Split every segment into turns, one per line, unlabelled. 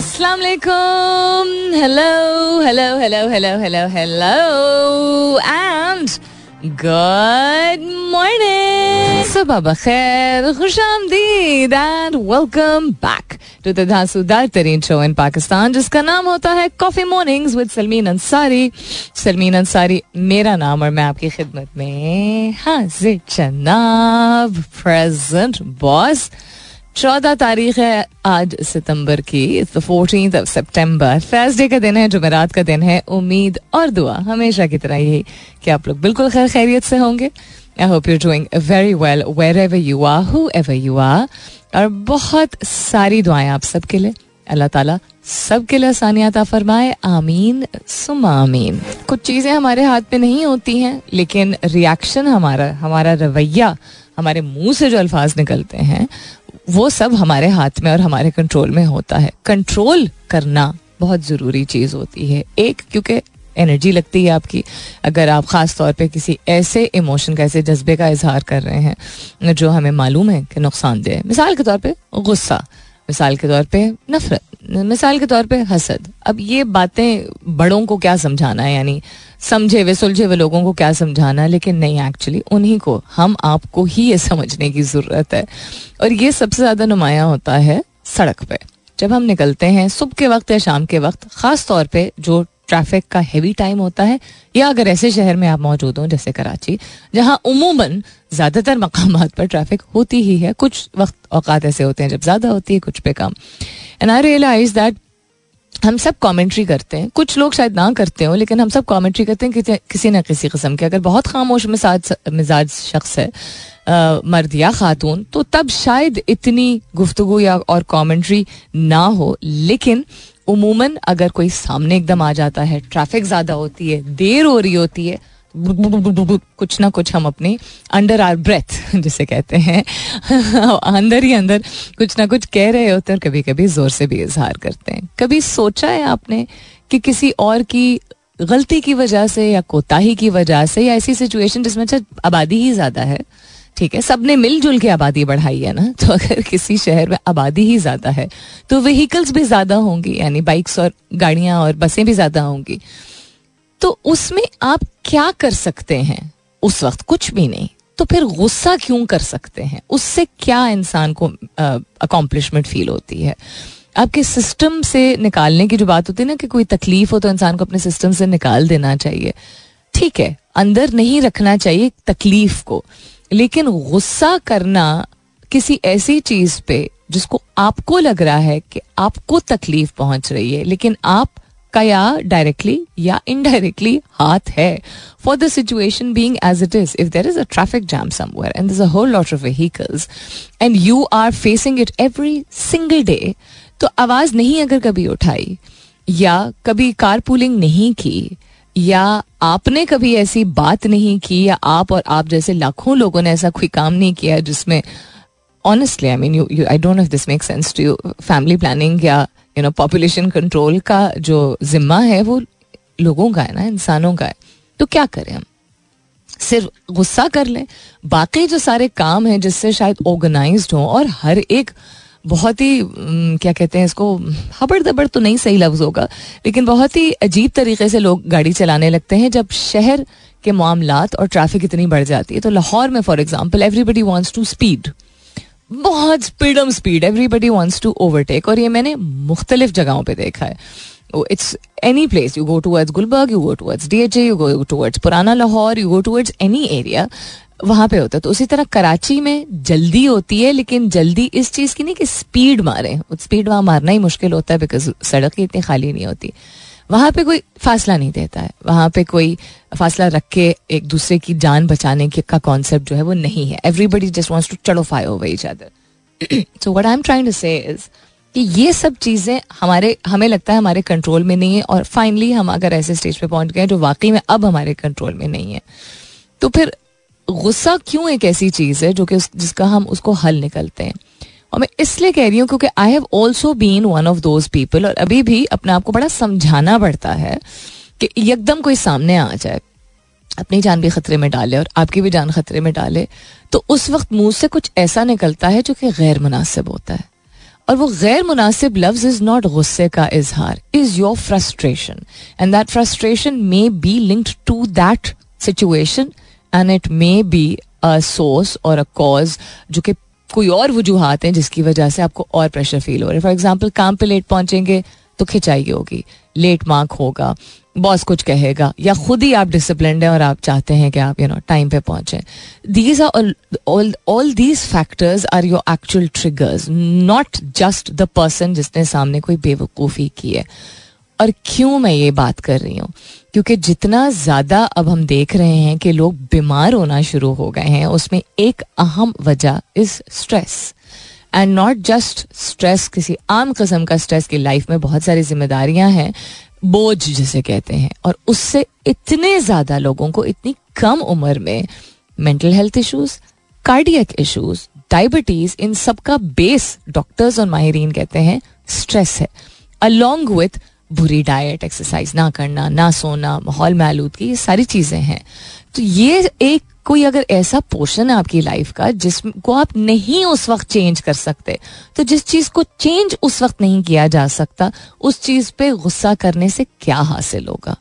अस्सलाम वालेकुम hello hello hello hello hello hello and good morning सुबह बखैर खुश आमदीद and welcome back to the धांसूदार तरीन शो इन पाकिस्तान जिसका नाम होता है coffee mornings with Salmeen Ansari Salmeen Ansari मेरा नाम और मैं आपकी खिदमत में हाजिर जनाब प्रेजेंट बॉस चौदह तारीख है आज सितंबर की फोर्टीन ऑफ़ सितंबर थर्सडे का दिन है, जुमेरात का दिन है, उम्मीद और दुआ। हमेशा की तरह यही कि आप लोग बिल्कुल खैर खैरियत से होंगे। I hope you doing very well wherever you are whoever you are और बहुत सारी दुआएँ आप सबके लिए। अल्लाह ताला सबके लिए आसानियात फरमाए। आमीन सुमा आमीन। कुछ चीज़ें हमारे हाथ में नहीं होती हैं, लेकिन रिएक्शन हमारा हमारा रवैया, हमारे मुँह से जो अल्फाज निकलते हैं वो सब हमारे हाथ में और हमारे कंट्रोल में होता है। कंट्रोल करना बहुत ज़रूरी चीज़ होती है। एक, क्योंकि एनर्जी लगती है आपकी। अगर आप ख़ास तौर पे किसी ऐसे इमोशन का, ऐसे जज्बे का इजहार कर रहे हैं, जो हमें मालूम है कि नुकसानदेह मिसाल के तौर पे गुस्सा। मिसाल के तौर पे नफरत। मिसाल के तौर पे हसद। अब ये बातें बड़ों को क्या समझाना है? यानी समझे हुए, सुलझे हुए लोगों को क्या समझाना है? लेकिन नहीं एक्चुअली उन्हीं को। हम आपको ही ये समझने की ज़रूरत है। और ये सबसे ज़्यादा नुमाया होता है सड़क पे। जब हम निकलते हैं, सुबह के वक्त या शाम के वक्त, ख़ास तौर पे जो ट्रैफ़िक का हैवी टाइम होता है या अगर ऐसे शहर में आप मौजूद हों जैसे कराची जहाँ उमूमन ज़्यादातर मकाम पर ट्रैफ़िक होती ही है कुछ वक्त औकात ऐसे होते हैं जब ज़्यादा होती है कुछ पे कम। एंड आई रियलाइज़ दैट हम सब कमेंट्री करते हैं। कुछ लोग शायद ना करते हो लेकिन हम सब कमेंट्री करते हैं कि, किसी ना किसी किस्म के। अगर बहुत खामोश मिजाज मिजाज शख्स है आ, मर्द या खातून तो तब शायद इतनी गुफ्तगु या और कमेंट्री ना हो। लेकिन उमूमन अगर कोई सामने एकदम आ जाता है ट्रैफ़िक ज़्यादा होती है, देर हो रही होती है कुछ ना कुछ हम अपने अंडर आर ब्रेथ जिसे कहते हैं, अंदर ही अंदर कुछ ना कुछ कह रहे होते हैं और कभी कभी ज़ोर से भी इजहार करते हैं। कभी सोचा है आपने कि किसी और की गलती की वजह से या कोताही की वजह से या ऐसी सिचुएशन जिसमें अच्छा आबादी ही ज़्यादा है? ठीक है, सबने मिलजुल के आबादी बढ़ाई है ना? तो अगर किसी शहर में आबादी ही ज़्यादा है तो व्हीकल्स भी ज़्यादा होंगी, यानी बाइक्स और गाड़ियाँ और बसें भी ज़्यादा होंगी। तो उसमें आप क्या कर सकते हैं? उस वक्त कुछ भी नहीं। तो फिर गुस्सा क्यों कर सकते हैं? उससे क्या इंसान को अकॉम्प्लिशमेंट फील होती है? आपके सिस्टम से निकालने की जो बात होती है ना कि कोई तकलीफ़ हो तो इंसान को अपने सिस्टम से निकाल देना चाहिए। ठीक है, अंदर नहीं रखना चाहिए तकलीफ़ को। लेकिन गुस्सा करना किसी ऐसी चीज़ पे जिसको आपको लग रहा है कि आपको तकलीफ़ पहुँच रही है, लेकिन आप का या डायरेक्टली या इनडायरेक्टली हाथ है। For the situation being as it is if there is a traffic jam somewhere and this a whole lot of vehicles and you are facing it every single day तो आवाज़ नहीं अगर कभी उठाई या कभी कार पुलिंग नहीं की या आपने कभी ऐसी बात नहीं की या आप और आप जैसे लाखों लोगों ने ऐसा कोई काम नहीं किया जिसमें honestly I mean you you I don't know this make sense to you family planning या यू नो पॉपुलेशन कंट्रोल का जो जिम्मा है वो लोगों का है ना, इंसानों का है। तो क्या करें हम? सिर्फ़ गुस्सा कर लें। बाकी जो सारे काम हैं जिससे शायद ऑर्गेनाइज हो और हर एक बहुत ही क्या कहते हैं इसको, हबड़ दबड़ तो नहीं सही लफ्ज होगा, लेकिन बहुत ही अजीब तरीके से लोग गाड़ी चलाने लगते हैं जब शहर के मामलात और ट्रैफ़िक इतनी बढ़ जाती है। तो लाहौर में for example everybody wants to speed बहुत स्पीडम speed everybody wants to overtake और ये मैंने मुख्तलिफ़ जगहों पर देखा है। It's any place you go towards Gulberg you go towards D H A you go towards पुराना Lahore you go towards any area वहाँ पे होता है। तो उसी तरह कराची में जल्दी होती है, लेकिन जल्दी इस चीज़ की नहीं कि स्पीड मारे। स्पीड वहाँ मारना ही मुश्किल होता है बिकॉज़ सड़क ही इतनी खाली नहीं होती। वहाँ पे कोई फासला नहीं देता है। वहाँ पे कोई फासला रख के एक दूसरे की जान बचाने के का कॉन्सेप्ट जो है वो नहीं है। एवरीबडी जस्ट वॉन्ट्स टू चलो phi over each other so what I am trying to say is कि ये सब चीज़ें हमारे हमें लगता है हमारे कंट्रोल में नहीं है और फाइनली हम अगर ऐसे स्टेज पे पहुँच गए जो वाकई में अब हमारे कंट्रोल में नहीं है। तो फिर गुस्सा क्यों एक ऐसी चीज़ है जो कि जिसका हम उसको हल निकलते हैं? और मैं इसलिए कह रही हूँ क्योंकि I have also been one of those people और अभी भी अपने आप को बड़ा समझाना पड़ता है कि एकदम कोई सामने आ जाए, अपनी जान भी खतरे में डाले और आपकी भी जान खतरे में डाले तो उस वक्त मुँह से कुछ ऐसा निकलता है जो कि गैर मुनासिब होता है। और वो गैर मुनासिब लफ्ज इज़ नॉट गुस्से का इजहार is your frustration and that frustration may be linked to that situation and it may be a source और अ कॉज जो कि कोई और वजूहत हैं जिसकी वजह से आपको और प्रेशर फील हो रहा है। फॉर एग्ज़ाम्पल काम पे लेट पहुँचेंगे तो खिंचाई होगी। लेट मार्क होगा। बॉस कुछ कहेगा। या खुद ही आप डिसिप्लिन हैं और आप चाहते हैं कि आप यू नो टाइम पे पहुँचे। These are all these factors are your actual triggers not just the person जिसने सामने कोई बेवकूफ़ी की है। और क्यों मैं ये बात कर रही हूँ? क्योंकि जितना ज़्यादा अब हम देख रहे हैं कि लोग बीमार होना शुरू हो गए हैं, उसमें एक अहम वजह is stress and not just stress किसी आम कस्म का स्ट्रेस की लाइफ में बहुत सारी जिम्मेदारियाँ हैं, बोझ जिसे कहते हैं। और उससे इतने ज़्यादा लोगों को इतनी कम उम्र में mental health issues cardiac issues diabetes इन सब का बेस डॉक्टर्स और माहरीन कहते हैं स्ट्रेस है। अलोंग विथ बुरी डाइट एक्सरसाइज ना करना, ना सोना, माहौल में आलूदगी ये सारी चीज़ें हैं। तो ये एक कोई अगर ऐसा पोर्शन है आपकी लाइफ का, जिसको आप नहीं उस वक्त चेंज कर सकते तो जिस चीज़ को चेंज उस वक्त नहीं किया जा सकता, उस चीज़ पे गुस्सा करने से क्या हासिल होगा?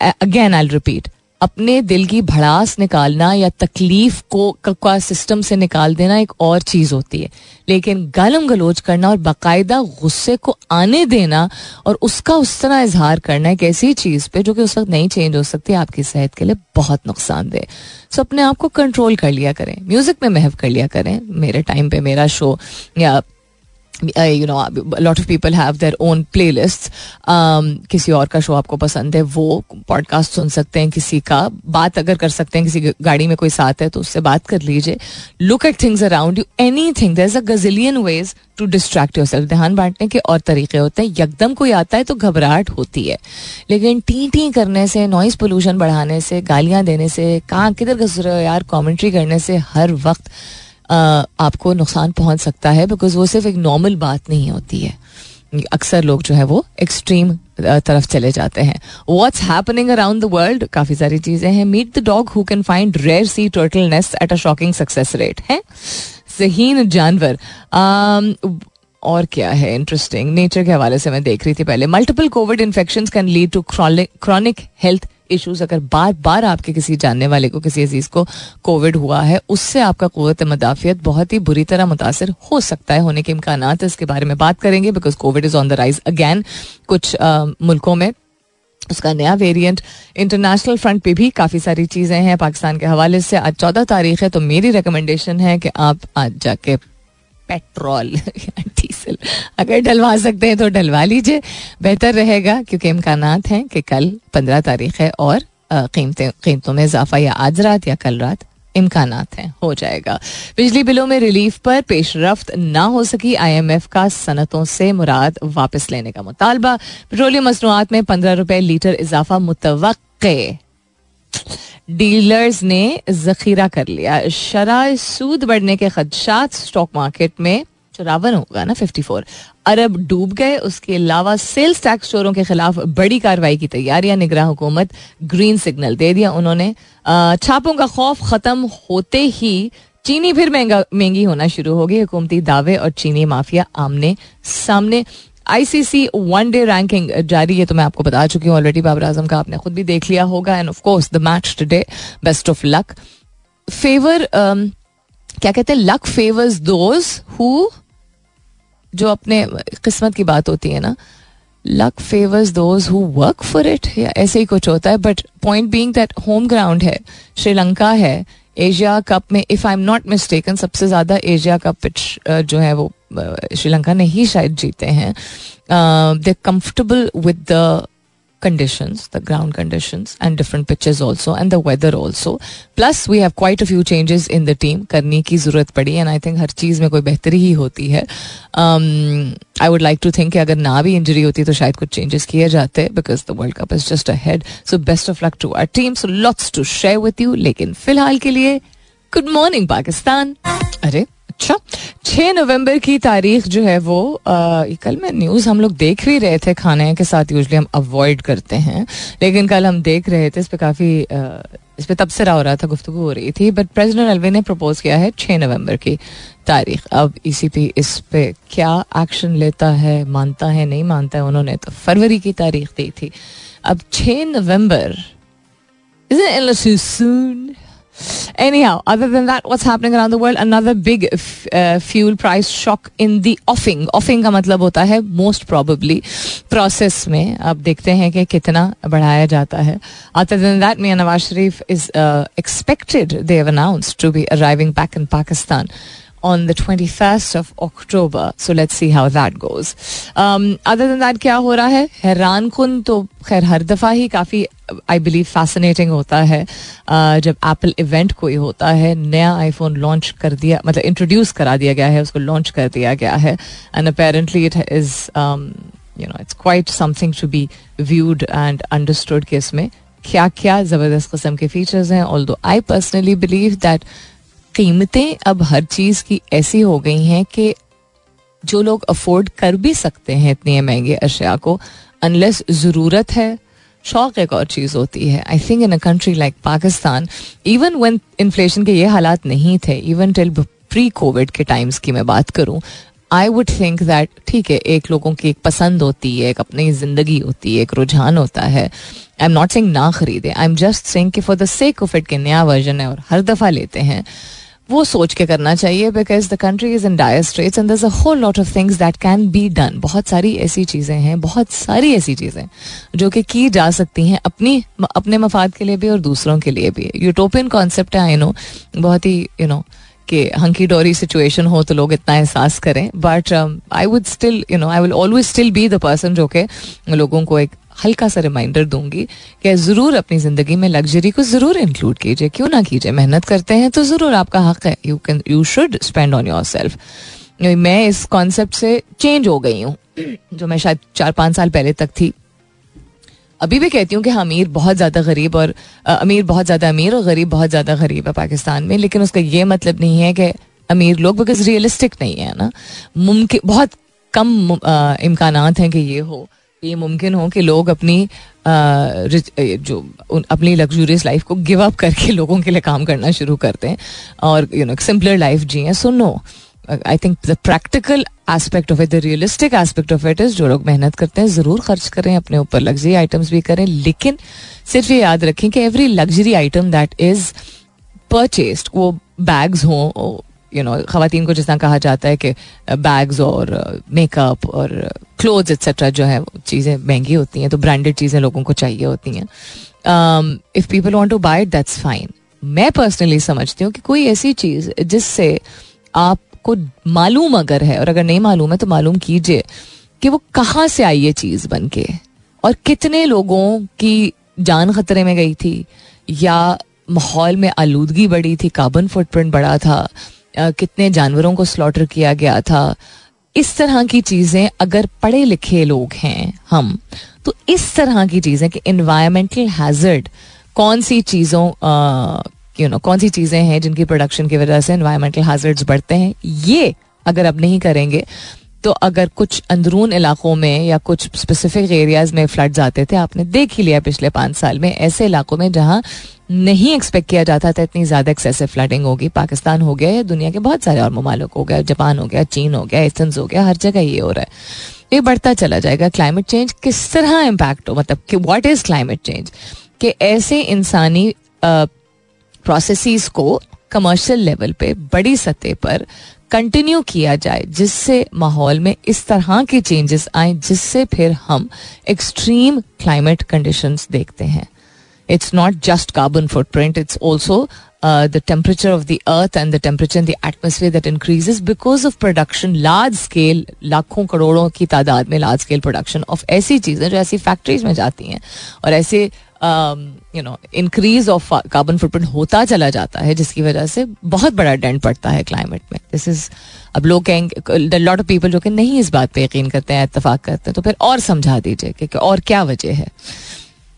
अगेन आई रिपीट अपने दिल की भड़ास निकालना या तकलीफ़ को, का सिस्टम से निकाल देना एक और चीज़ होती है। लेकिन गलम गलोच करना और बाकायदा गुस्से को आने देना और उसका उस तरह इजहार करना एक ऐसी चीज़ पे जो कि उस वक्त नहीं चेंज हो सकती, आपकी सेहत के लिए बहुत नुकसानदेह। सो अपने आप को कंट्रोल कर लिया करें। म्यूज़िक में महव कर लिया करें। मेरे टाइम पे मेरा शो या you know lot of people have their own playlist किसी और का शो आपको पसंद है, वो पॉडकास्ट सुन सकते हैं किसी का। बात अगर कर सकते हैं, किसी गाड़ी में कोई साथ है तो उससे बात कर लीजिए। Look at things around you anything there is a gazillion ways to distract yourself ध्यान बांटने के और तरीके होते हैं। यकदम कोई आता है तो घबराहट होती है। लेकिन टी टी करने से नॉइस पोल्यूशन बढ़ाने से, गालियाँ देने से, कहाँ किधर घस रहे हो यार कॉमेंट्री करने से, हर वक्त आपको नुकसान पहुँच सकता है बिकॉज़ वो सिर्फ़ एक नॉर्मल बात नहीं होती है। अक्सर लोग जो है वो एक्सट्रीम तरफ़ चले जाते हैं। What's happening around the world काफ़ी सारी चीज़ें हैं। Meet the dog who can find rare sea turtle nest at a shocking success rate है? जहीन जानवर। और क्या है? इंटरेस्टिंग नेचर के हवाले से मैं देख रही थी पहले। Multiple COVID infection can lead to chronic health issues अगर बार बार आपके किसी जानने वाले को किसी अज़ीज़ को कोविड हुआ है उससे आपका कुत मदाफियत बहुत ही बुरी तरह मुतासर हो सकता है होने के इम्कान इसके बारे में बात करेंगे because COVID is on the rise again कुछ आ, मुल्कों में उसका नया वेरिएंट इंटरनेशनल फ्रंट पे भी काफ़ी सारी चीज़ें हैं पाकिस्तान के हवाले से। आज चौदह तारीख है तो मेरी रिकमेंडेशन है कि आप आज जाके पेट्रोल डीजल अगर डलवा सकते हैं तो डलवा लीजिए। बेहतर रहेगा क्योंकि इम्कान हैं कि कल पंद्रह तारीख है और कीमतें, कीमतों में इजाफा या आज रात या कल रात इम्कान हैं, हो जाएगा। बिजली बिलों में रिलीफ पर पेशरफ ना हो सकी, आईएमएफ का सनतों से मुराद वापस लेने का मुतालबा। पेट्रोलियम मसनूआत में पंद्रह रुपए लीटर इजाफा मुतव डीलर्स ने जखीरा कर लिया। शराय सूद बढ़ने के खदशात स्टॉक मार्केट में चौरावन होगा ना फिफ्टी फोर अरब डूब गए, उसके अलावा सेल्स टैक्स चोरों के खिलाफ बड़ी कार्रवाई की तैयारियाँ निगरान हुकूमत ग्रीन सिग्नल दे दिया उन्होंने। छापों का खौफ खत्म होते ही चीनी फिर महँगा, महँगी होना शुरू हो गई। हुकूमती दावे और चीनी माफिया आमने सामने। आईसीसी वन डे रैंकिंग जारी है तो मैं आपको बता चुकी हूँ ऑलरेडी बाबर आज़म का आपने खुद भी देख लिया होगा and of course the match today best of luck favour क्या कहते हैं? लक फेवर्स दोज हु जो अपने किस्मत की बात होती है ना luck favours those who work for it या ऐसे ही कुछ होता है but point being that home ground है, श्रीलंका है एशिया कप में if I am not mistaken सबसे ज़्यादा एशिया कप जो है वो श्रीलंका ने ही शायद जीते हैं। They comfortable with the conditions, the ground conditions, and different pitches also, and the weather also. Plus, we have quite a few changes in the team. करने की ज़रूरत पड़ी एंड आई थिंक हर चीज़ में कोई बेहतरी ही होती है I would like to think अगर ना भी इंजरी होती तो शायद कुछ चेंजेस किए जाते because the World Cup is just ahead so best of luck to our team so lots to share with you लेकिन फ़िलहाल के लिए गुड मॉर्निंग पाकिस्तान अरे अच्छा छह नवंबर की तारीख जो है वो आ, कल मैं न्यूज़ हम लोग देख भी रहे थे खाने के साथ यूजली हम अवॉइड करते हैं लेकिन कल हम देख रहे थे इस पर काफ़ी इस पर तबसरा हो रहा था गुफ्तु हो रही थी बट प्रेसिडेंट अलवे ने प्रपोज किया है छः नवंबर की तारीख। अब ईसीपी e इस पे क्या एक्शन लेता है मानता है नहीं मानता है उन्होंने तो फरवरी की तारीख दी थी। अब छः नवंबर Anyhow, other than that, what's happening around the world? Another big f- uh, fuel price shock in the offing. Offing का मतलब होता है most probably process में अब देखते हैं कि कितना बढ़ाया जाता है. Other than that, Mia Nawaz Sharif is uh, expected, they have announced, to be arriving back in Pakistan On the 21st of October. So let's see how that goes. Um, other than that क्या हो रहा है हैरान कन तो खैर हर दफ़ा ही काफ़ी आई बिलीव फैसिनेटिंग होता है uh, जब एप्पल इवेंट कोई होता है नया आईफोन लॉन्च कर दिया मतलब इंट्रोड्यूस करा दिया गया है उसको लॉन्च कर दिया गया है and apparently it is you know it's quite something to be viewed and understood कि इसमें क्या क्या ज़बरदस्त किस्म के फीचर्स हैं ऑल दो आई पर्सनली बिलीव दैट कीमतें अब हर चीज़ की ऐसी हो गई हैं कि जो लोग अफोर्ड कर भी सकते हैं इतने महँगे अशिया को अनलेस ज़रूरत है, शौक एक और चीज़ होती है। I think in a country like Pakistan even one inflation के ये हालात नहीं थे इवन टिल प्री कोविड के टाइम्स की मैं बात करूँ आई वुड थिंक दैट ठीक है, एक लोगों की एक पसंद होती है, एक अपनी ज़िंदगी होती है, एक रुझान होता है। आई एम नॉट सेइंग ना खरीदे आई एम जस्ट सेइंग कि for the sake of it के नया वर्जन है और हर दफ़ा लेते हैं। वो सोच के करना चाहिए because the country is in dire straits and a whole lot of things that can be done बहुत सारी ऐसी चीज़ें हैं, बहुत सारी ऐसी चीज़ें जो कि की जा सकती हैं अपनी, अपने मफाद के लिए भी और दूसरों के लिए भी। यूटोपियन कॉन्सेप्ट है आई नो बहुत ही यू नो कि हंकी डोरी सिचुएशन हो तो लोग इतना एहसास करें. But I would still you know I will always still be the person जो कि लोगों को एक हल्का सा रिमाइंडर दूँगी कि ज़रूर अपनी ज़िंदगी में लग्जरी को ज़रूर इंक्लूड कीजिए. क्यों ना कीजिए? मेहनत करते हैं तो ज़रूर आपका हक है. You can you should spend on yourself मैं इस कॉन्सेप्ट से चेंज हो गई हूँ, जो मैं शायद चार पाँच साल पहले तक थी. अभी भी कहती हूँ कि हाँ अमीर बहुत ज़्यादा गरीब और अमीर बहुत ज़्यादा अमीर और गरीब बहुत ज़्यादा गरीब है पाकिस्तान में। लेकिन उसका ये मतलब नहीं है कि अमीर लोग बिकॉज़ रियलिस्टिक नहीं है ना। मुमकिन, बहुत कम इम्कान हैं कि ये हो, ये मुमकिन हो कि लोग अपनी जो अपनी लग्जूरियस लाइफ को गिव अप करके लोगों के लिए काम करना शुरू करते हैं और यू नो सिंपलर लाइफ जिए। So no I think the practical aspect of it the realistic aspect of it is जो लोग मेहनत करते हैं, ज़रूर खर्च करें, अपने ऊपर लग्जरी आइटम्स भी करें, लेकिन सिर्फ़ ये याद रखें कि every luxury item that is purchased वो बैग्स हों यू नो खातन को तरह कहा जाता है कि बैग्स और मेकअप और क्लोथ्स एक्सेट्रा जो है चीज़ें महँगी होती हैं तो ब्रांडेड चीज़ें लोगों को चाहिए होती हैं। If people want to buy that's fine मैं पर्सनली समझती हूँ कि कोई ऐसी चीज़ जिससे आपको मालूम अगर है और अगर नहीं मालूम है तो मालूम कीजिए कि वो कहाँ से आई ये चीज़ बन के और कितने लोगों की जान खतरे में गई थी या माहौल में आलूदगी बढ़ी थी कार्बन फुटप्रिंट बढ़ा था आ, कितने जानवरों को स्लॉटर किया गया था। इस तरह की चीज़ें अगर पढ़े लिखे लोग हैं हम तो इस तरह की चीज़ें कि इन्वायरमेंटल हैजर्ड कौन सी चीज़ों यू नो कौन सी चीज़ें हैं जिनकी प्रोडक्शन की वजह से इन्वायरमेंटल हैजर्ड्स बढ़ते हैं? ये अगर अब नहीं करेंगे तो अगर कुछ अंदरून इलाकों में या कुछ स्पेसिफिक एरियाज़ में फ्लड्स आते थे, आपने देख ही लिया पिछले पाँच साल में, ऐसे इलाकों में जहाँ नहीं एक्सपेक्ट किया जाता था इतनी ज़्यादा एक्सेसिव फ्लडिंग होगी। पाकिस्तान हो गया या दुनिया के बहुत सारे और ममालिक हो गया, जापान हो गया, चीन हो गया एथन्स हो गया, हर जगह ये हो रहा है। ये बढ़ता चला जाएगा। क्लाइमेट चेंज किस तरह इम्पैक्ट हो? मतलब कि व्हाट इज़ क्लाइमेट चेंज कि ऐसे इंसानी प्रोसेसेस को कमर्शल लेवल पे बड़ी सतह पर कंटिन्यू किया जाए, जिससे माहौल में इस तरह के चेंजेस आए, जिससे फिर हम एक्सट्रीम क्लाइमेट कंडीशंस देखते हैं। It's not just carbon footprint it's also the temperature of the earth and the temperature the atmosphere that increase because of production large scale लाखों करोड़ों की तादाद में लार्ज स्केल प्रोडक्शन ऑफ़ ऐसी चीज़ें जो ऐसी फैक्ट्रीज में जाती हैं और ऐसे you know increase of carbon footprint होता चला जाता है, जिसकी वजह से बहुत बड़ा डेंट पड़ता है क्लाइमेट में। दिस इज़ अब लोग कहेंगे लॉट ऑफ़ पीपल जो कि नहीं इस बात पे यकीन करते हैं इतफाक करते हैं तो फिर और समझा दीजिए कि कि और क्या वजह है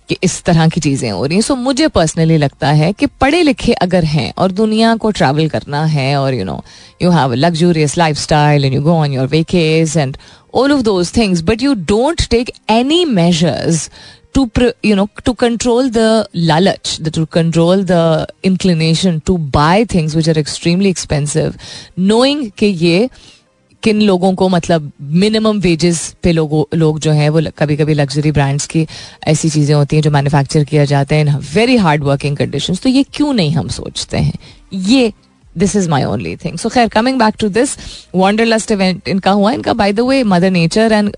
कि इस तरह की चीज़ें हो रही हैं। सो मुझे पर्सनली लगता है कि पढ़े लिखे अगर हैं और दुनिया को ट्रैवल करना है और you know you have luxurious lifestyle and you go on your vacays and all of those things but you don't take any measures to you know to control the लालच the to control the inclination to buy things which are extremely expensive knowing कि ये किन लोगों को मतलब minimum wages पे लोगों, लोग जो हैं, वो कभी कभी लग्जरी ब्रांड्स की ऐसी चीज़ें होती हैं जो मैन्युफैक्चर किया जाते हैं in very hard working condition तो ये क्यों नहीं हम सोचते हैं? ये this is my only thing so खैर coming back to this wanderlust event इनका हुआ। इनका by the way mother nature and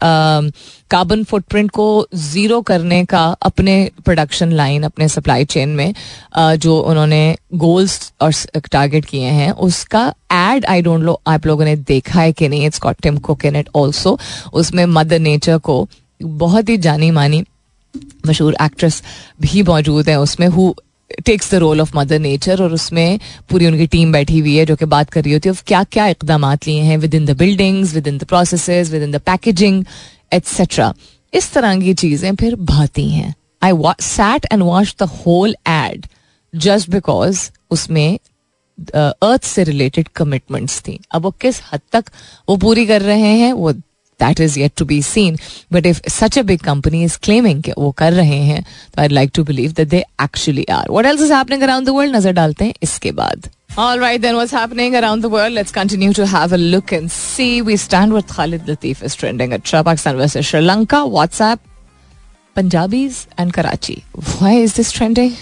carbon footprint को ज़ीरो करने का अपने प्रोडक्शन लाइन अपने सप्लाई चेन में uh, जो उन्होंने गोल्स और टारगेट किए हैं उसका एड आई डोंट लो आप लोगों ने देखा है कि नहीं? It's caught Tim Cook in it also उसमें मदर नेचर को बहुत ही जानी मानी मशहूर एक्ट्रेस भी मौजूद है उसमें who takes the role of mother nature और उसमें पूरी उनकी टीम बैठी हुई है जो कि बात कर रही होती है। क्या क्या इकदाम लिए हैं within the buildings within the process within the packaging et cetera इस तरह की चीज़ें फिर भाती हैं। I sat and watch the whole ad just because उसमें अर्थ से रिलेटेड कमिटमेंट्स थी। अब वो किस हद तक वो पूरी कर रहे हैं, वो That is yet to be seen but if such a big company is claiming कि वो कर रहे हैं तो I like to believe that they actually are what else is happening around the world नजर डालते हैं इसके बाद All right, then what's happening around the world? Let's continue to have a look and see. We stand with Khalid Latif is trending at Pakistan versus Sri Lanka. WhatsApp, Punjabis and Karachi. Why is this trending?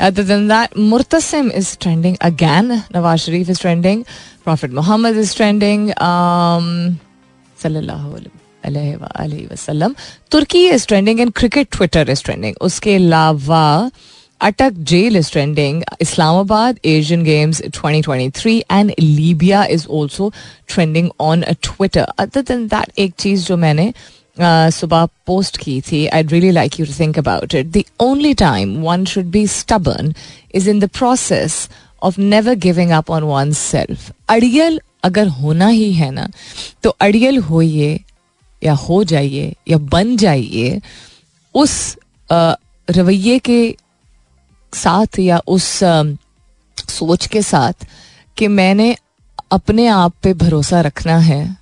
Other than that, Murtasim is trending again. Nawaz Sharif is trending. Prophet Muhammad is trending. Um, वसल्लम। Turkey is trending and cricket Twitter is trending उसके अलावा Attock jail is trending Islamabad Asian Games 2023 and Libya is also trending on Twitter other than that एक चीज़ जो मैंने सुबह post की थी I really like you to think about it the only time one should be stubborn is in the process of never giving up on oneself अड़ियल अगर होना ही है ना तो अड़ियल होइए या हो जाइए या बन जाइए, उस रवैये के साथ या उस सोच के साथ कि मैंने अपने आप पे भरोसा रखना है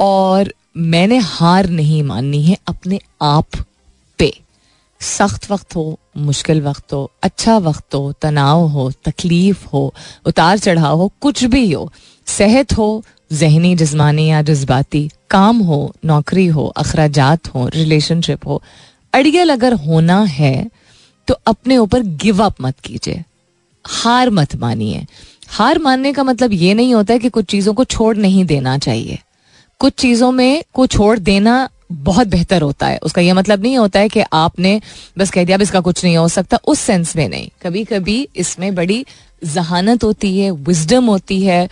और मैंने हार नहीं माननी है अपने आप पे। सख्त वक्त हो, मुश्किल वक्त हो अच्छा वक्त हो, तनाव हो, तकलीफ़ हो, उतार चढ़ाव हो, कुछ भी हो सेहत हो, जहनी, जिसमानी या जज्बाती, काम हो, नौकरी हो अखराज हो रिलेशनशिप हो, अड़ियल अगर होना है तो अपने ऊपर गिव अप मत कीजिए। हार मत मानिए। हार मानने का मतलब ये नहीं होता है कि कुछ चीज़ों को छोड़ नहीं देना चाहिए। कुछ चीज़ों में को छोड़ देना बहुत बेहतर होता है। उसका यह मतलब नहीं होता है कि आपने बस कह दिया, अब इसका कुछ नहीं हो सकता। उस सेंस में नहीं। कभी कभी इसमें बड़ी जहानत होती है विजडम होती है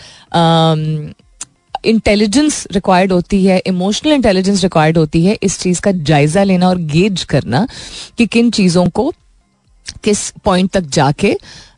इंटेलिजेंस रिक्वायर्ड होती है इमोशनल इंटेलिजेंस रिक्वायर्ड होती है इस चीज़ का जायजा लेना और गेज करना कि किन चीज़ों को किस पॉइंट तक जाके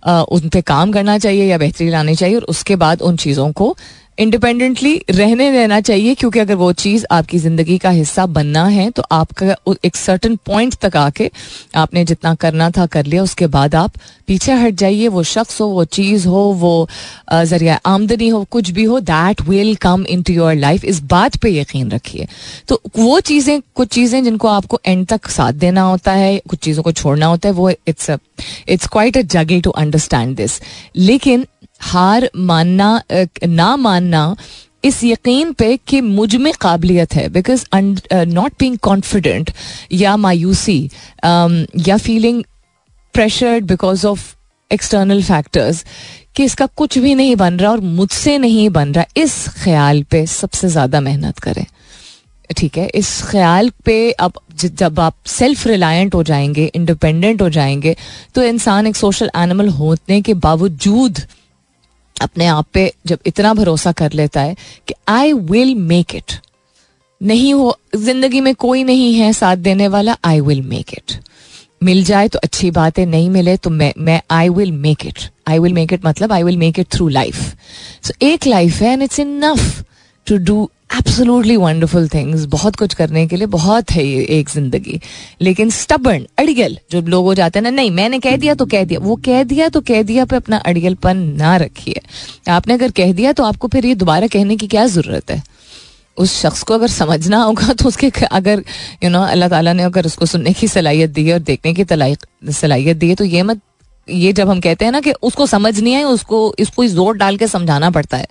उन पे काम करना चाहिए या बेहतरी लानी चाहिए और उसके बाद उन चीज़ों को इंडिपेंडेंटली रहने देना चाहिए, क्योंकि अगर वो चीज़ आपकी ज़िंदगी का हिस्सा बनना है तो आपका एक सर्टन पॉइंट तक आके आपने जितना करना था कर लिया, उसके बाद आप पीछे हट जाइए। वो शख्स हो, वो चीज़ हो, वो ज़रिया आमदनी हो, कुछ भी हो that will come into your life इस बात पर यकीन रखिए। तो वो चीज़ें, कुछ चीज़ें जिनको आपको एंड तक साथ देना होता है, कुछ चीज़ों को छोड़ना होता है, वो it's it's quite a juggle to understand this लेकिन हार मानना ना मानना इस यकीन पे कि मुझमें काबिलियत है। बिकॉज़ नॉट बींग कॉन्फिडेंट या मायूसी या feeling pressured because of external factors कि इसका कुछ भी नहीं बन रहा और मुझसे नहीं बन रहा, इस ख्याल पे सबसे ज़्यादा मेहनत करें। ठीक है? इस ख्याल पे अब जब आप सेल्फ रिलायंट हो जाएँगे इंडिपेंडेंट हो जाएँगे तो इंसान एक सोशल एनिमल होने के बावजूद अपने आप पे जब इतना भरोसा कर लेता है कि आई विल मेक इट नहीं हो, ज़िंदगी में कोई नहीं है साथ देने वाला आई विल मेक इट मिल जाए तो अच्छी बात है नहीं मिले तो मैं मैं I will make it I will make it मतलब I will make it through life so एक लाइफ है and it's enough to do absolutely wonderful things बहुत कुछ करने के लिए बहुत है ये एक ज़िंदगी। लेकिन स्टबर्न अड़ियल जो लोग हो जाते हैं ना, नहीं, मैंने कह दिया तो कह दिया। वो कह दिया तो कह दिया पे अपना अड़ियलपन ना रखिए। आपने अगर कह दिया तो आपको फिर ये दोबारा कहने की क्या ज़रूरत है? उस शख्स को अगर समझना होगा तो उसके अगर यू नो अल्लाह ताला ने अगर उसको सुनने की सलाहियत दी है और देखने की सलाहियत दी है तो ये मत, ये जब हम कहते हैं ना कि उसको समझ नहीं है उसको, इसको ज़ोर डाल के समझाना पड़ता है।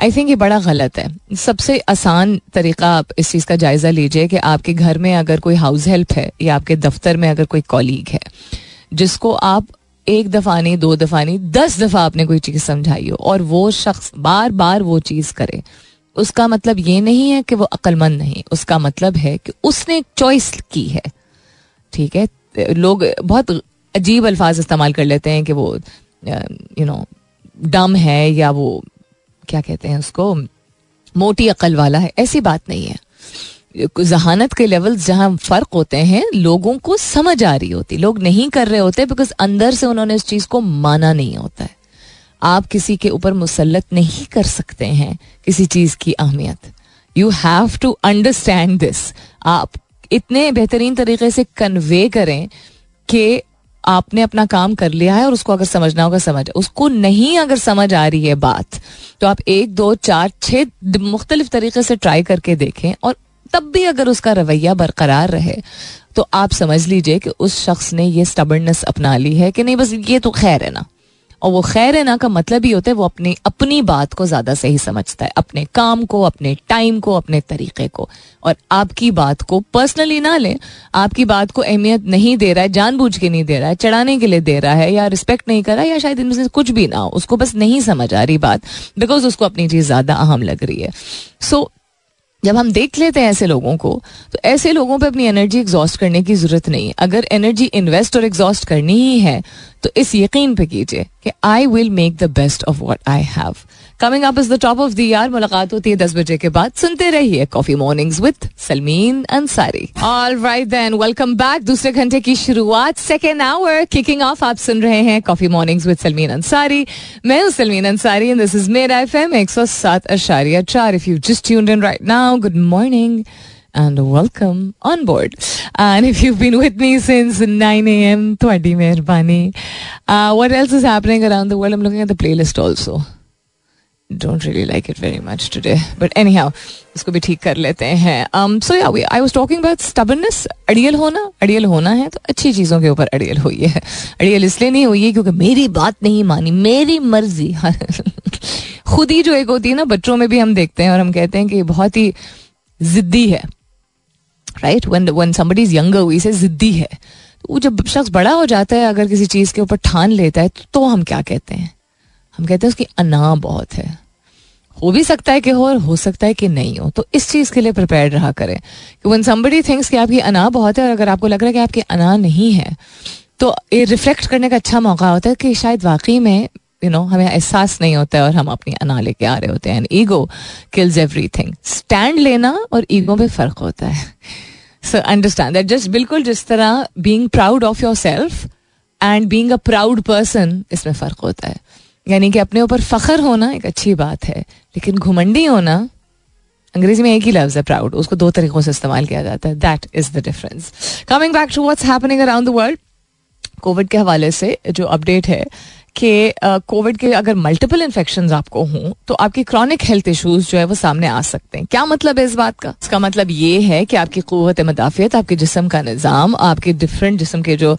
आई थिंक ये बड़ा गलत है। सबसे आसान तरीका आप इस चीज़ का जायज़ा लीजिए कि आपके घर में अगर कोई हाउस हेल्प है या आपके दफ्तर में अगर कोई कॉलीग है, जिसको आप एक दफ़ा नहीं, दो दफ़ा नहीं, दस दफ़ा आपने कोई चीज़ समझाई हो और वो शख्स बार बार वो चीज़ करे, उसका मतलब ये नहीं है कि वो अक्लमंद नहीं, उसका मतलब है कि उसने एक चॉइस की है। ठीक है? लोग बहुत अजीब अल्फाज इस्तेमाल कर लेते हैं कि वो यू नो डम है या वो क्या कहते हैं उसको, मोटी अकल वाला है, ऐसी बात नहीं है। जहानत के लेवल जहाँ फ़र्क होते हैं, लोगों को समझ आ रही होती। लोग नहीं कर रहे होते बिकॉज़ अंदर से उन्होंने इस चीज़ को माना नहीं होता है। आप किसी के ऊपर मुसलत नहीं कर सकते हैं किसी चीज़ की अहमियत। You have to understand this आप इतने बेहतरीन तरीके से कन्वे करें कि आपने अपना काम कर लिया है और उसको अगर समझना होगा, समझ। उसको नहीं अगर समझ आ रही है बात तो आप एक, दो, चार छः मुख्तलिफ़ तरीके से ट्राई करके देखें और तब भी अगर उसका रवैया बरकरार रहे तो आप समझ लीजिए कि उस शख्स ने ये स्टबर्नेस अपना ली है कि नहीं, बस ये तो खैर है ना। और वो खैर ना का मतलब ही होता है वो अपनी अपनी बात को ज़्यादा सही समझता है अपने काम को अपने टाइम को अपने तरीके को। और आपकी बात को पर्सनली ना ले आपकी बात को अहमियत नहीं दे रहा है जानबूझ के नहीं दे रहा है चढ़ाने के लिए दे रहा है या रिस्पेक्ट नहीं कर रहा है या शायद इनमें से कुछ भी ना हो उसको बस नहीं समझ आ रही बात बिकॉज़ उसको अपनी चीज़ ज़्यादा अहम लग रही है। सो so, जब हम देख लेते हैं ऐसे लोगों को तो ऐसे लोगों पे अपनी एनर्जी एग्जॉस्ट करने की ज़रूरत नहीं अगर एनर्जी इन्वेस्ट और एग्जॉस्ट करनी ही है तो इस यकीन पे कीजिए कि I will make the best of what I have coming up is the top of the year मुलाकात होती है दस बजे के बाद. सुनते रहिए coffee mornings with Salmeen Ansari all right then welcome back दूसरे घंटे की शुरुआत. सेकेंड आवर किकिंग ऑफ़ आप सुन रहे हैं coffee mornings with Salmeen Ansari मैं हूँ Salmeen Ansari and this is मेरा एफ़ एम एक सौ सात अशारिया चार. If you just tuned in right now good morning and welcome on board. And if you've been with me since 9 a.m., Twadi Mehrbani. What else is happening around the world? I'm looking at the playlist also. Don't really like it very much today but any इसको भी ठीक कर लेते हैं अड़ियल होना है तो अच्छी चीज़ों के ऊपर अड़ियल हुई है अड़ियल इसलिए नहीं हुई है क्योंकि मेरी बात नहीं मानी मेरी मर्ज़ी खुद ही जो एक होती है ना बच्चों में भी हम देखते हैं और हम कहते हैं कि बहुत ही जिद्दी है right one one somebody is younger हुई से जिद्दी है वो जब शख्स बड़ा हो जाता है अगर किसी चीज़ के ऊपर ठान लेता है तो, तो हम क्या कहते हैं? हम कहते हैं उसकी अना बहुत है। हो भी सकता है कि हो और हो सकता है कि नहीं हो। तो इस चीज़ के लिए प्रिपेयर रहा करें। कि वन समबडी थिंग्स कि आपकी अना बहुत है और अगर आपको लग रहा है कि आपकी अना नहीं है तो ये रिफ्लेक्ट करने का अच्छा मौका होता है कि शायद वाकई में यू you नो know, हमें एहसास नहीं होता है और हम अपनी अना लेके आ रहे होते हैं। Ego kills everything stand लेना और ईगो में फ़र्क होता है। सो अंडरस्टैंड दैट जस्ट बिल्कुल जिस तरह being proud of yourself and being a proud person इसमें फ़र्क होता है यानी कि अपने ऊपर फ़ख्र होना एक अच्छी बात है लेकिन घुमंडी होना अंग्रेज़ी में एक ही लफ्ज है प्राउड उसको दो तरीकों से इस्तेमाल किया जाता है that is the difference coming back to what's happening around the world covid के हवाले से जो अपडेट है कि कोविड के अगर मल्टीपल इन्फेक्शन आपको हों तो आपकी क्रॉनिक हेल्थ इश्यूज़ जो है वो सामने आ सकते हैं। क्या मतलब है इस बात का? इसका मतलब ये है कि आपकी क़वत मदाफ़ियत, आपके जिसम का निज़ाम, आपके डिफरेंट जिसम के जो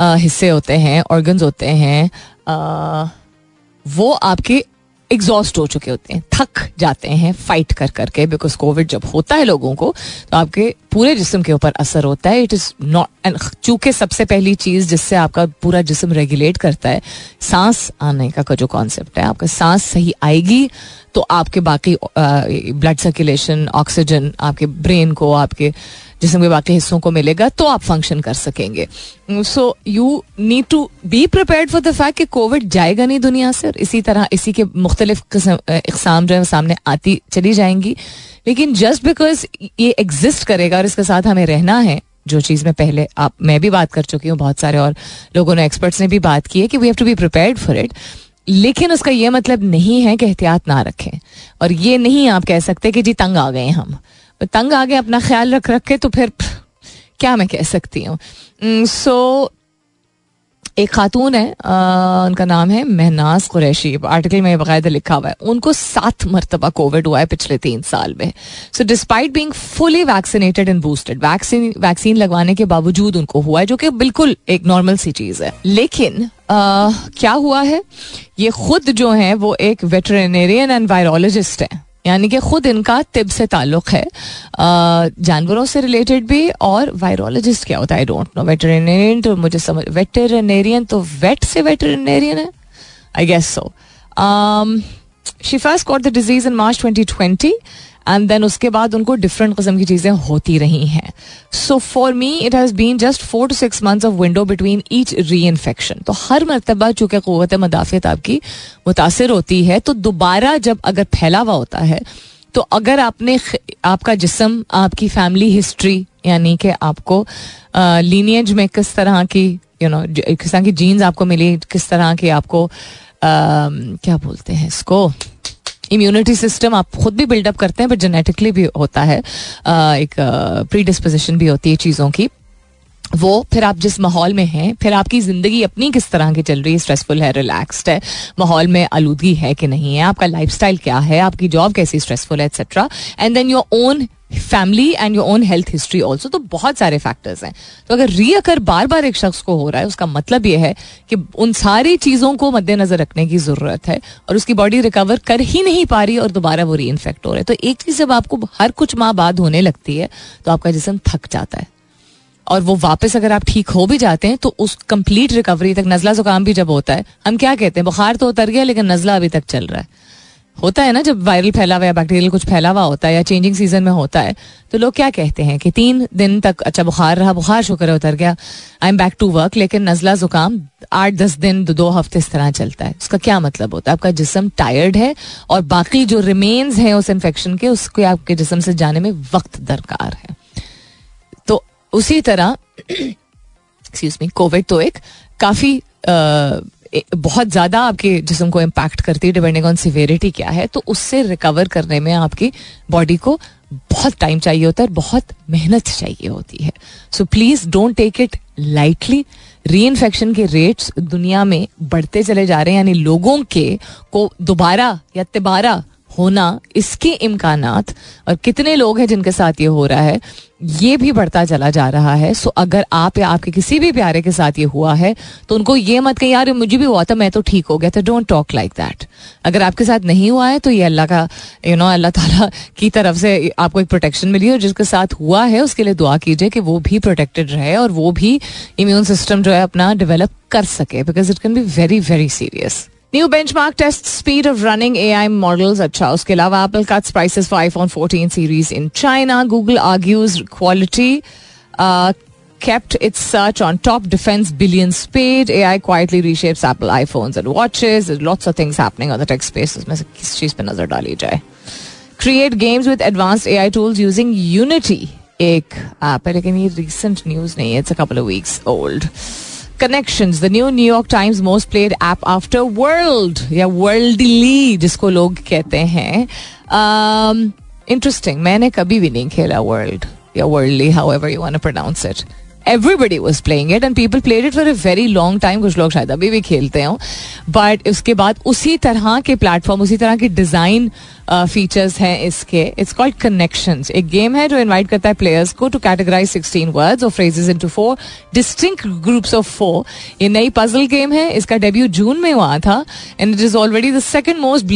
हिस्से होते हैं ऑर्गन्स होते हैं वो आपके एग्जॉस्ट हो चुके होते हैं, थक जाते हैं फाइट कर करके बिकॉज़ कोविड जब होता है लोगों को तो आपके पूरे जिसम के ऊपर असर होता है। इट इज़ नॉट एंड चूँकि सबसे पहली चीज़ जिससे आपका पूरा जिसम रेगुलेट करता है, सांस आने का जो कॉन्सेप्ट है, आपका सांस सही आएगी तो आपके बाकी ब्लड सर्कुलेशन ऑक्सीजन आपके ब्रेन को, आपके जिसम के बाकी हिस्सों को मिलेगा तो आप फ़ंक्शन कर सकेंगे। So you need to be prepare for the fact कि कोविड जाएगा नहीं दुनिया से, और इसी तरह इसी के मुख्तलिफ़ इकसाम जो है सामने आती चली जाएँगी। लेकिन जस्ट बिकॉज़ ये एग्जिस्ट करेगा और इसके साथ हमें रहना है, जो चीज़ में पहले आप, मैं भी बात कर चुकी हूँ, बहुत सारे और लोगों ने एक्सपर्ट्स ने भी बात की है कि we have to be prepared for it लेकिन उसका यह मतलब नहीं है कि एहतियात ना रखें। और ये नहीं आप कह सकते कि जी तंग आ गए हम। तंग आ गए अपना ख्याल रख रख के तो फिर क्या मैं कह सकती हूँ? सो एक खातून है आ, उनका नाम है महनाज कुरैशी। आर्टिकल में बाकायदा लिखा हुआ है। उनको सात मरतबा कोविड हुआ है पिछले तीन साल में। So despite being fully vaccinated and boosted vaccine vaccine लगवाने के बावजूद उनको हुआ है जो कि बिल्कुल एक नॉर्मल सी चीज़ है। लेकिन आ, क्या हुआ है? ये खुद जो है वो एक वेटरनेरियन एंड वायरोलॉजिस्ट है। यानी कि खुद इनका तिब से ताल्लुक है। जानवरों से रिलेटेड भी और वायरोलॉजिस्ट क्या होता है? आई डोंट नो वेटरनेरियन तो मुझे समझ वेटरनेरियन तो वेट से वेटरनेरियन है? I guess so she first the disease in March 2020 and then उसके बाद उनको डिफरेंट किस्म की चीज़ें होती रही हैं। So for me it has been just four to six months of window between each reinfection तो हर मरतबा चूँकि क़वत मदाफ़त आपकी मुतासर होती है तो दोबारा जब अगर फैला हुआ होता है तो अगर आपने आपका जिसम आपकी फैमिली हिस्ट्री यानी कि आपको लीनियज में किस तरह की यू नो किस तरह की जीन्स आपको मिली किस तरह की आपको आ, क्या बोलते हैं इसको? इम्यूनिटी सिस्टम आप खुद भी बिल्डअप करते हैं बट जेनेटिकली भी होता है एक प्री भी होती है चीज़ों की। वो फिर आप जिस माहौल में हैं, फिर आपकी ज़िंदगी अपनी किस तरह की चल रही है स्ट्रेसफुल है रिलैक्सड है, माहौल में आलूदगी है कि नहीं है, आपका लाइफ क्या है, आपकी जॉब कैसी स्ट्रेसफुल है etcetera and then your own family and your own health history also तो बहुत सारे फैक्टर्स हैं। तो अगर रीअकर बार बार एक शख्स को हो रहा है, उसका मतलब यह है कि उन सारी चीज़ों को मद्देनजर रखने की ज़रूरत है और उसकी बॉडी रिकवर कर ही नहीं पा रही और दोबारा वो री इन्फेक्ट हो रहा है। तो एक चीज़ जब आपको हर कुछ माह बाद होने लगती है तो आपका जिसम थक जाता है। और वो वापस अगर आप ठीक हो भी जाते हैं तो उस कंप्लीट रिकवरी तक नजला जुकाम भी जब होता है, हम क्या कहते हैं? बुखार तो उतर गया, लेकिन नजला अभी तक चल रहा है। होता है ना, जब वायरल फैला हुआ या बैक्टीरियल कुछ फैला हुआ होता है या चेंजिंग सीज़न में होता है तो लोग क्या कहते हैं कि तीन दिन तक अच्छा बुखार रहा, बुखार शुक्र है, उतर गया। I am back to work लेकिन नजला जुकाम आठ, दस दिन, दो हफ़्ते इस तरह चलता है। उसका क्या मतलब होता है? आपका जिसम टायर्ड है और बाकी जो रिमेन्स हैं उस इन्फेक्शन के, उसको आपके जिसम से जाने में वक्त दरकार है। तो उसी तरह एक्सक्यूज मी कोविड तो एक काफ़ी बहुत ज़्यादा आपके जिसम को इम्पैक्ट करती है डिपेंडिंग ऑन सिवेरिटी क्या है तो उससे रिकवर करने में आपकी बॉडी को बहुत टाइम चाहिए होता है और बहुत मेहनत चाहिए होती है। So please don't take it lightly reinfection के रेट्स दुनिया में बढ़ते चले जा रहे हैं, यानी लोगों के को दोबारा या तिबारा होना, इसके इम्कान और कितने लोग हैं जिनके साथ ये हो रहा है, ये भी बढ़ता चला जा रहा है। सो अगर आप या आपके किसी भी प्यारे के साथ ये हुआ है तो उनको ये मत कहीं, यार, मुझे भी हुआ था, मैं तो ठीक हो गया था डोंट टॉक लाइक दैट अगर आपके साथ नहीं हुआ है तो ये अल्लाह का यू नो अल्लाह ताला की तरफ़ से आपको एक प्रोटेक्शन मिली है, जिसके साथ हुआ है, उसके लिए दुआ कीजिए कि वो भी प्रोटेक्टेड रहे और वो भी इम्यून सिस्टम जो है अपना डेवलप कर सके because it can be very very serious new benchmark test speed of running AI models अच्छा उसके अलावा Apple cuts prices for iPhone 14 series in China Google argues quality kept its search on top defense billions paid AI quietly reshapes Apple iPhones and watches there's lots of things happening on the tech space उसमें से किस चीज पे नजर डाली जाए create games with advanced AI tools using Unity एक app है लेकिन ये recent news नहीं है it's a couple of weeks old Connections the new New York Times most played app after Wordle या वर्ल्डली जिसको लोग कहते हैं। इंटरेस्टिंग um, मैंने कभी भी नहीं खेला वर्ल्ड या worldly however you want pronounce it everybody was playing it and people played it for a very long time कुछ लोग शायद अभी भी खेलते हो। बट उसके बाद उसी तरह के प्लेटफॉर्म उसी तरह के डिज़ाइन फीचर्स uh, हैं इसके। इट्स कॉल्ड कनेक्शन एक गेम है जो इन्वाइट करता है प्लेयर्स को टू कैटेगराइज सिक्सटीन वर्ड्स और phrases into four distinct groups of four ये नई पजल गेम है। इसका डेब्यू जून में हुआ था and it is already the second most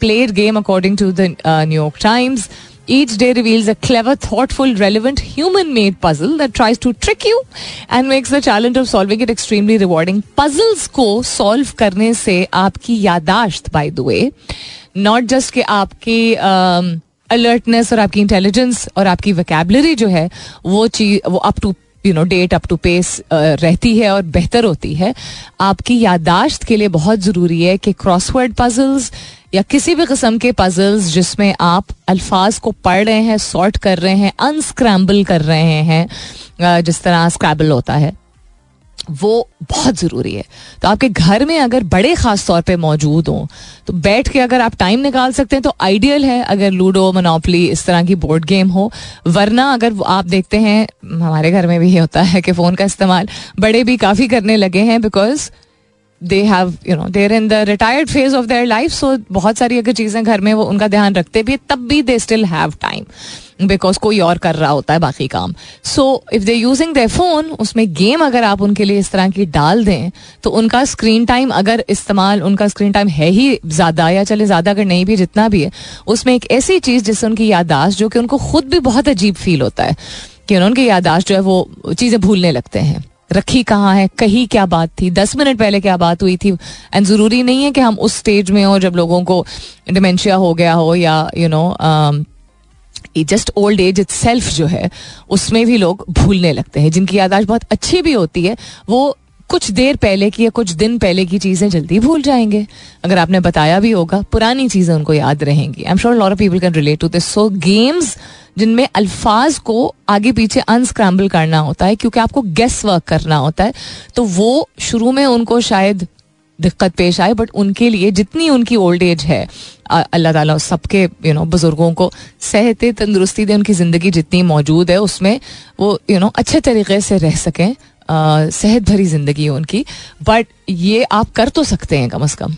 played game according to the New York Times Each day reveals a clever, thoughtful, relevant, human made puzzle that tries to trick you and makes the challenge of solving it extremely rewarding. Puzzles को solve करने से आपकी यादाश्त by the way, not just कि आपकी alertness um, और आपकी intelligence और आपकी वैकेबलरी जो है वो चीज़ वो up to you know date up to pace रहती है और बेहतर होती है आपकी यादाश्त के लिए बहुत ज़रूरी है कि क्रॉसवर्ड पजल्स या किसी भी किस्म के पजल्स जिसमें आप अल्फाज को पढ़ रहे हैं सॉर्ट कर रहे हैं अनस्क्रैम्बल कर रहे हैं जिस तरह स्क्रैबल होता है, वो बहुत ज़रूरी है। तो आपके घर में अगर बड़े ख़ास तौर पे मौजूद हों तो बैठ के अगर आप टाइम निकाल सकते हैं तो आइडियल है अगर लूडो मोनोपली इस तरह की बोर्ड गेम हो। वरना अगर आप देखते हैं, हमारे घर में भी ये होता है कि फ़ोन का इस्तेमाल बड़े भी काफ़ी करने लगे हैं because they have you know there in the retired phase of their life so बहुत सारी अगर चीज़ें घर में वो उनका ध्यान रखते भी तब भी they still have time because कोई और कर रहा होता है बाकी काम। So if they using their phone उसमें गेम अगर आप उनके लिए इस तरह की डाल दें तो उनका स्क्रीन टाइम अगर इस्तेमाल, उनका स्क्रीन टाइम है ही ज़्यादा या चले ज़्यादा अगर नहीं भी, जितना भी है, उसमें एक ऐसी चीज़ जिससे उनकी यादाश्त जो कि उनको खुद भी बहुत अजीब फील होता है, कि उनकी यादाश्त जो है वो चीज़ें भूलने लगते हैं। रखी कहाँ है? कही क्या बात थी? दस मिनट पहले क्या बात हुई थी? एंड ज़रूरी नहीं है कि हम उस स्टेज में हो जब लोगों को डिमेंशिया हो गया हो या you know just old age itself जो है, उसमें भी लोग भूलने लगते हैं। जिनकी यादाश्त बहुत अच्छी भी होती है, वो कुछ देर पहले की या कुछ दिन पहले की चीज़ें जल्दी भूल जाएँगे। अगर आपने बताया भी होगा, पुरानी चीज़ें उनको याद रहेंगी। I am sure lot people can relate to this so games जिनमें अल्फाज को आगे पीछे अनस्क्रैम्बल करना होता है, क्योंकि आपको गेस वर्क करना होता है तो वो शुरू में उनको शायद दिक्कत पेश आए बट उनके लिए जितनी उनकी ओल्ड एज है अल्लाह ताला सबके यू नो बुज़ुर्गों को सेहत, तंदुरुस्ती दे, उनकी ज़िंदगी जितनी मौजूद है, उसमें वो यू नो अच्छे तरीके से रह सकें सेहत भरी ज़िंदगी है उनकी बट ये आप कर तो सकते हैं कम अज़ कम।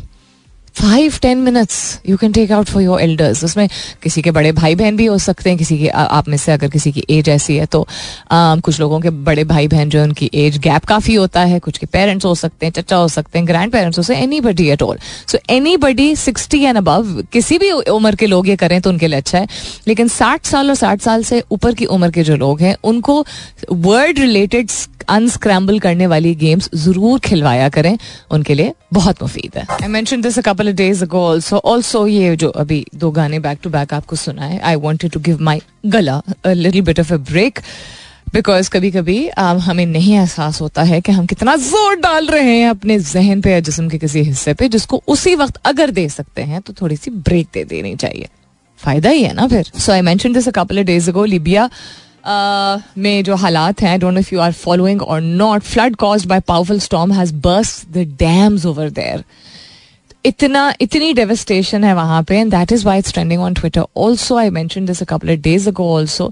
Five ten minutes you can take out for your elders उसमें किसी के बड़े भाई बहन भी हो सकते हैं किसी के आप में से अगर किसी की एज ऐसी है तो आ, कुछ लोगों के बड़े भाई बहन जो उनकी एज गैप काफ़ी होता है कुछ के पेरेंट्स हो सकते हैं चचा हो सकते हैं ग्रैंड पेरेंट्स हो सकते हैं anybody at all so anybody sixty and above किसी भी उम्र के लोग ये करें तो उनके लिए अच्छा है. लेकिन साठ साल और साठ साल से ऊपर की उम्र के जो लोग हैं उनको वर्ड रिलेटेड अनस्क्रैम्बल करने वाली गेम्स ज़रूर खिलवाया करें। उनके लिए बहुत मुफीद है। आई मैं this couple days ago also also ये जो अभी दो गाने बैक टू बैक आपको सुना है I wanted to give my गला little bit of a break because कभी कभी um, हमें नहीं एहसास होता है कि हम कितना ज़ोर डाल रहे हैं अपने जहन पे या जिसम के किसी हिस्से पे जिसको उसी वक्त अगर दे सकते हैं तो थोड़ी सी ब्रेक दे देनी चाहिए। फ़ायदा ही है ना फिर? सो आई मैं कपल डेज़ अगो लिबिया में जो हालात हैं don't if you are following और not flood cause by powerful storm has burst the dams over there इतना, इतनी डेवस्टेशन है वहाँ पे and that is why it's trending on Twitter also I mention this couple of days ago also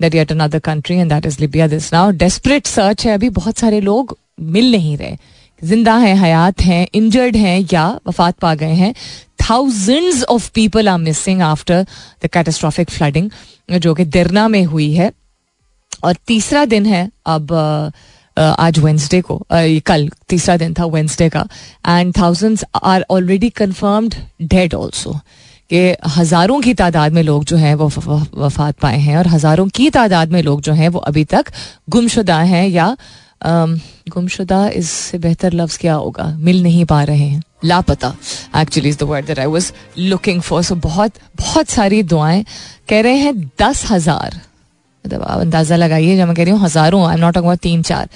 that yet another country and that is Libya this now desperate search है, अभी बहुत सारे लोग मिल नहीं रहे. ज़िंदा हैं, हयात हैं इंजर्ड हैं, या वफात पा गए हैं. Thousands of people are missing after the catastrophic flooding जो कि दिरना में हुई है. और तीसरा दिन है अब आज वेंसडे को कल, तीसरा दिन था वेंसडे का and thousands are already confirmed dead also कि हज़ारों की तादाद में लोग जो हैं वो वफात पाए हैं और हज़ारों की तादाद में लोग जो हैं वो अभी तक गुमशुदा हैं या गुमशुदा इससे बेहतर लफ्ज़ क्या होगा? मिल नहीं पा रहे हैं। लापता actually is the word that I was looking for so बहुत बहुत सारी दुआएँ। कह रहे हैं दस हज़ार मतलब आप अंदाज़ा लगाइए जब मैं कह रही हूँ, हज़ारों आई एम नॉट अबाउट तीन, चार।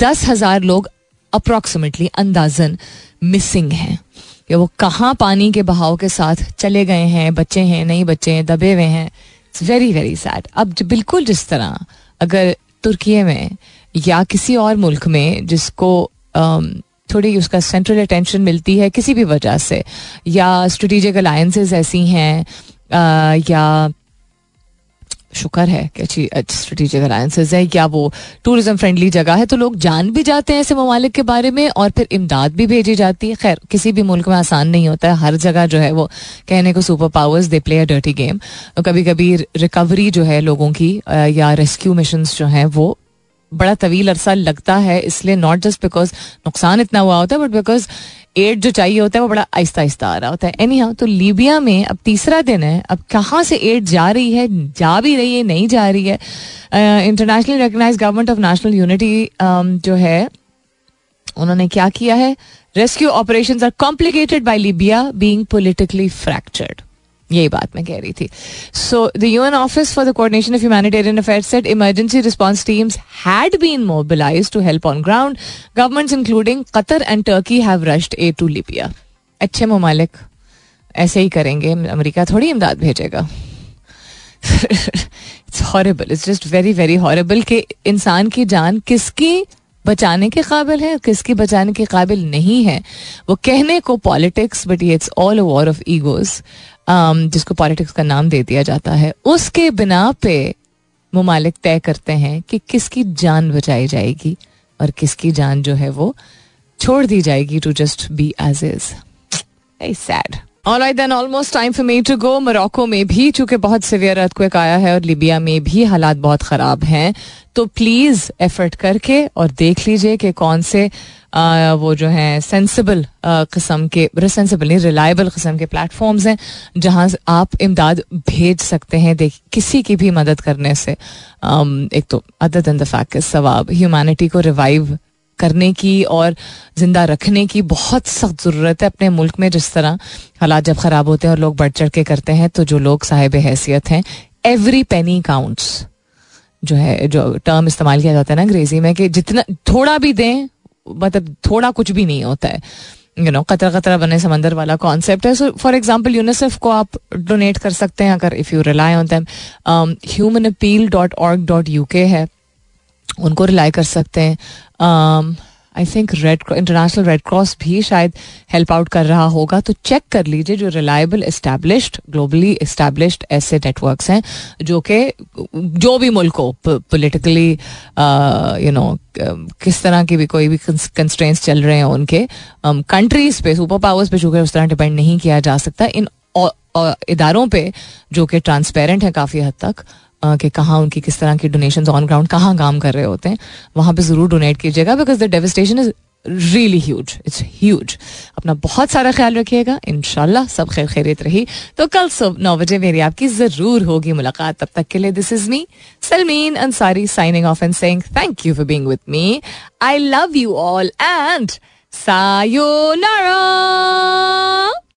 दस हज़ार लोग अप्रोक्सीमेटली अंदाजन मिसिंग हैं। कि वो कहाँ पानी के बहाव के साथ चले गए हैं, बच्चे हैं, नहीं बच्चे हैं, दबे हुए हैं। इट्स वेरी वेरी सैड अब बिल्कुल जिस तरह अगर तुर्की में या किसी और मुल्क में जिसको थोड़ी उसका सेंट्रल अटेंशन मिलती है किसी भी वजह से, या स्ट्रेटिजिक अलायंसेज ऐसी हैं या शुक्र है कि अच्छी स्ट्रेटेजिक अलायंसेज है। या वो टूरिज़्म फ्रेंडली जगह है? तो लोग जान भी जाते हैं ऐसे ममालिक के बारे में और फिर इमदाद भी भेजी जाती है। खैर, किसी भी मुल्क में आसान नहीं होता है। हर जगह जो है वो कहने को super powers they play a dirty game कभी कभी रिकवरी जो है लोगों की या रेस्क्यू मिशन जो है वो बड़ा तवील अरसा लगता है। इसलिए नॉट जस्ट बिकॉज़ नुकसान इतना हुआ होता है बट बिकॉज़ एड जो चाहिए होता है, वो बड़ा आहिस्ता आहिस्ता आ रहा होता है। एनी हाउ तो लीबिया में अब तीसरा दिन है। अब कहाँ से एड जा रही है, जा भी रही है, नहीं जा रही है? Internationally recognise government of national unity जो है, उन्होंने क्या किया है? Rescue operation are complicated by Libya being politically fractured यही बात मैं कह रही थी। So the UN office for the coordination of humanitarian affairs set emergency response teams had been mobilised to help on ground governments including Qatar and Turkey have rushed aid to Libya अच्छे ममालिक, ऐसे ही करेंगे। America थोड़ी इमदाद भेजेगा। It's horrible it's just very very horrible कि इंसान की जान किसकी बचाने के काबिल है, किसकी बचाने के काबिल नहीं है। वो कहने को politics but it's all war of egos जिसको पॉलिटिक्स का नाम दे दिया जाता है, उसके बिना पे ममालिक तय करते हैं कि किसकी जान बचाई जाएगी और किसकी जान जो है वो छोड़ दी जाएगी to just be as is sad all right then almost time for me to go Morocco में भी, चूँकि बहुत सिवियर अर्थक्वेक आया है और लिबिया में भी हालात बहुत ख़राब हैं तो प्लीज़ एफर्ट करके और देख लीजिए कि कौन से आ, वो जो है सेंसिबल किस्म के सेंसिबल नहीं रिलायबल किस्म के प्लेटफॉर्म्स हैं जहाँ आप इमदाद भेज सकते हैं देख किसी की भी मदद करने से। एक तो अदर दिन द सवाब ह्यूमैनिटी को रिवाइव करने की और ज़िंदा रखने की बहुत सख्त ज़रूरत है अपने मुल्क में जिस तरह हालात जब ख़राब होते हैं और लोग बढ़ चढ़ के करते हैं तो जो लोग साहिब हैसियत हैं एवरी पेनी काउंट्स जो है जो टर्म इस्तेमाल किया जाता है ना अंग्रेज़ी में कि जितना थोड़ा भी दें मतलब थोड़ा कुछ भी नहीं होता है। यू नो कतरा कतरा बने समंदर वाला कॉन्सेप्ट है। सो फॉर एग्ज़ाम्पल यूनिसेफ को आप डोनेट कर सकते हैं अगर if you rely on them human appeal dot org dot U K है। उनको रिलाई कर सकते हैं। I think red international red cross भी शायद हेल्प आउट कर रहा होगा तो चेक कर लीजिए जो रिलायबल इस्टेब्लिश्ड ग्लोबली इस्टेब्लिश्ड ऐसे नेटवर्क्स हैं, जो कि, जो भी मुल्क हो पोलिटिकली यू नो किस तरह की भी कोई भी कंस्ट्रेंट्स चल रहे हैं उनके कंट्रीज़ पे सुपर पावर्स पे चूँकि उस तरह डिपेंड नहीं किया जा सकता, इन इदारों पे, जो कि ट्रांसपेरेंट है काफ़ी हद तक कि कहाँ उनकी किस तरह की डोनेशन ऑन ग्राउंड कहाँ काम कर रहे होते हैं, वहाँ पर ज़रूर डोनेट कीजिएगा because the devastation is really huge it's huge अपना बहुत सारा ख्याल रखिएगा. इनशाला सब खैर खैरियत रही। तो कल सुबह नौ बजे मेरी आपकी ज़रूर होगी मुलाकात। तब तक के लिए this is me Salmeen Ansari signing off and saying thank you for being with me I love you all and sayonara